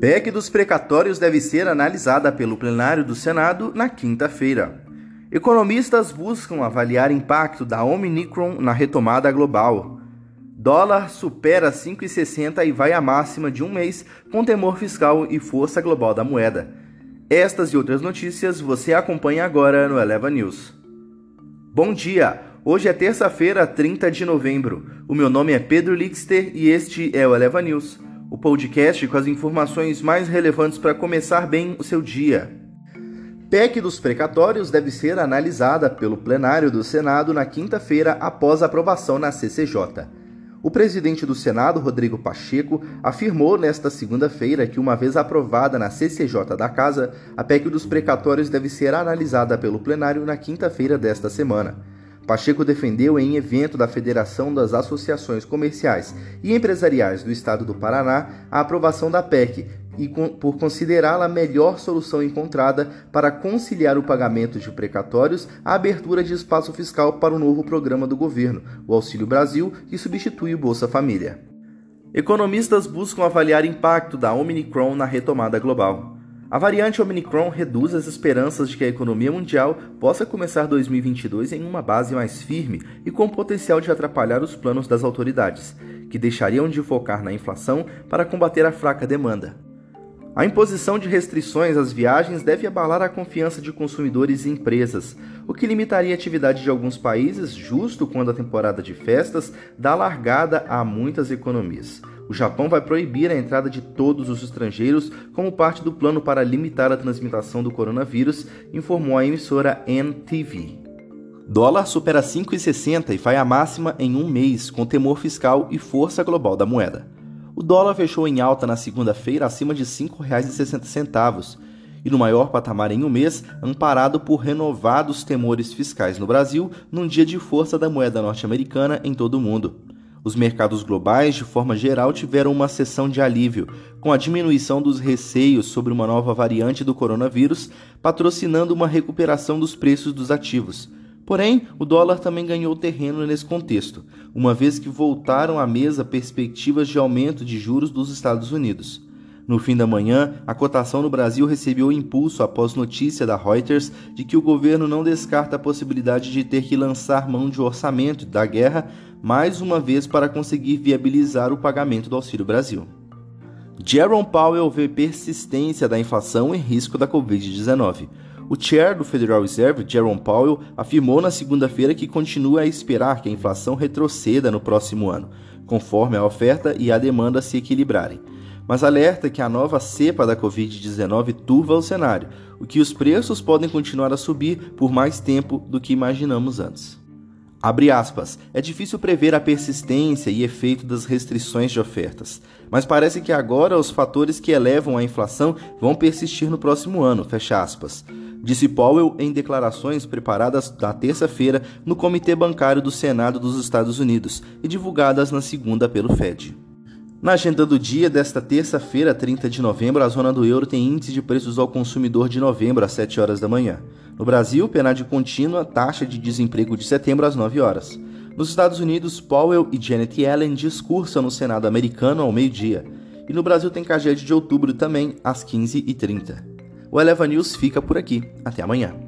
PEC dos precatórios deve ser analisada pelo plenário do Senado na quinta-feira. Economistas buscam avaliar impacto da Omicron na retomada global. Dólar supera 5,60 e vai à máxima de um mês com temor fiscal e força global da moeda. Estas e outras notícias você acompanha agora no Eleva News. Bom dia! Hoje é terça-feira, 30 de novembro. O meu nome é Pedro Lixter e este é o Eleva News o podcast com as informações mais relevantes para começar bem o seu dia. PEC dos precatórios deve ser analisada pelo plenário do Senado na quinta-feira após aprovação na CCJ. O presidente do Senado, Rodrigo Pacheco, afirmou nesta segunda-feira que, uma vez aprovada na CCJ da Casa, a PEC dos precatórios deve ser analisada pelo plenário na quinta-feira desta semana. Pacheco defendeu em evento da Federação das Associações Comerciais e Empresariais do Estado do Paraná a aprovação da PEC e por considerá-la a melhor solução encontrada para conciliar o pagamento de precatórios à abertura de espaço fiscal para o novo programa do governo, o Auxílio Brasil, que substitui o Bolsa Família. Economistas buscam avaliar impacto da Omicron na retomada global. A variante Omicron reduz as esperanças de que a economia mundial possa começar 2022 em uma base mais firme e com potencial de atrapalhar os planos das autoridades, que deixariam de focar na inflação para combater a fraca demanda. A imposição de restrições às viagens deve abalar a confiança de consumidores e empresas, o que limitaria a atividade de alguns países justo quando a temporada de festas dá largada a muitas economias. O Japão vai proibir a entrada de todos os estrangeiros como parte do plano para limitar a transmissão do coronavírus, informou a emissora NTV. Dólar supera 5,60 e vai à máxima em um mês, com temor fiscal e força global da moeda. O dólar fechou em alta na segunda-feira acima de R$ 5,60 e no maior patamar em um mês, amparado por renovados temores fiscais no Brasil, num dia de força da moeda norte-americana em todo o mundo. Os mercados globais, de forma geral, tiveram uma sessão de alívio, com a diminuição dos receios sobre uma nova variante do coronavírus, patrocinando uma recuperação dos preços dos ativos. Porém, o dólar também ganhou terreno nesse contexto, uma vez que voltaram à mesa perspectivas de aumento de juros dos Estados Unidos. No fim da manhã, a cotação no Brasil recebeu impulso após notícia da Reuters de que o governo não descarta a possibilidade de ter que lançar mão de orçamento da guerra mais uma vez para conseguir viabilizar o pagamento do Auxílio Brasil. Jerome Powell vê persistência da inflação e risco da Covid-19. O chair do Federal Reserve, Jerome Powell, afirmou na segunda-feira que continua a esperar que a inflação retroceda no próximo ano, conforme a oferta e a demanda se equilibrarem mas alerta que a nova cepa da Covid-19 turva o cenário, o que os preços podem continuar a subir por mais tempo do que imaginamos antes. Abre aspas, é difícil prever a persistência e efeito das restrições de ofertas, mas parece que agora os fatores que elevam a inflação vão persistir no próximo ano, fecha aspas. Disse Powell em declarações preparadas na terça-feira no Comitê Bancário do Senado dos Estados Unidos e divulgadas na segunda pelo Fed. Na agenda do dia desta terça-feira, 30 de novembro, a zona do euro tem índice de preços ao consumidor de novembro às 7 horas da manhã. No Brasil, PNAD contínua, taxa de desemprego de setembro às 9 horas. Nos Estados Unidos, Powell e Janet Yellen discursam no Senado americano ao meio-dia. E no Brasil tem CAGED de outubro também, às 15h30. O Eleva News fica por aqui. Até amanhã.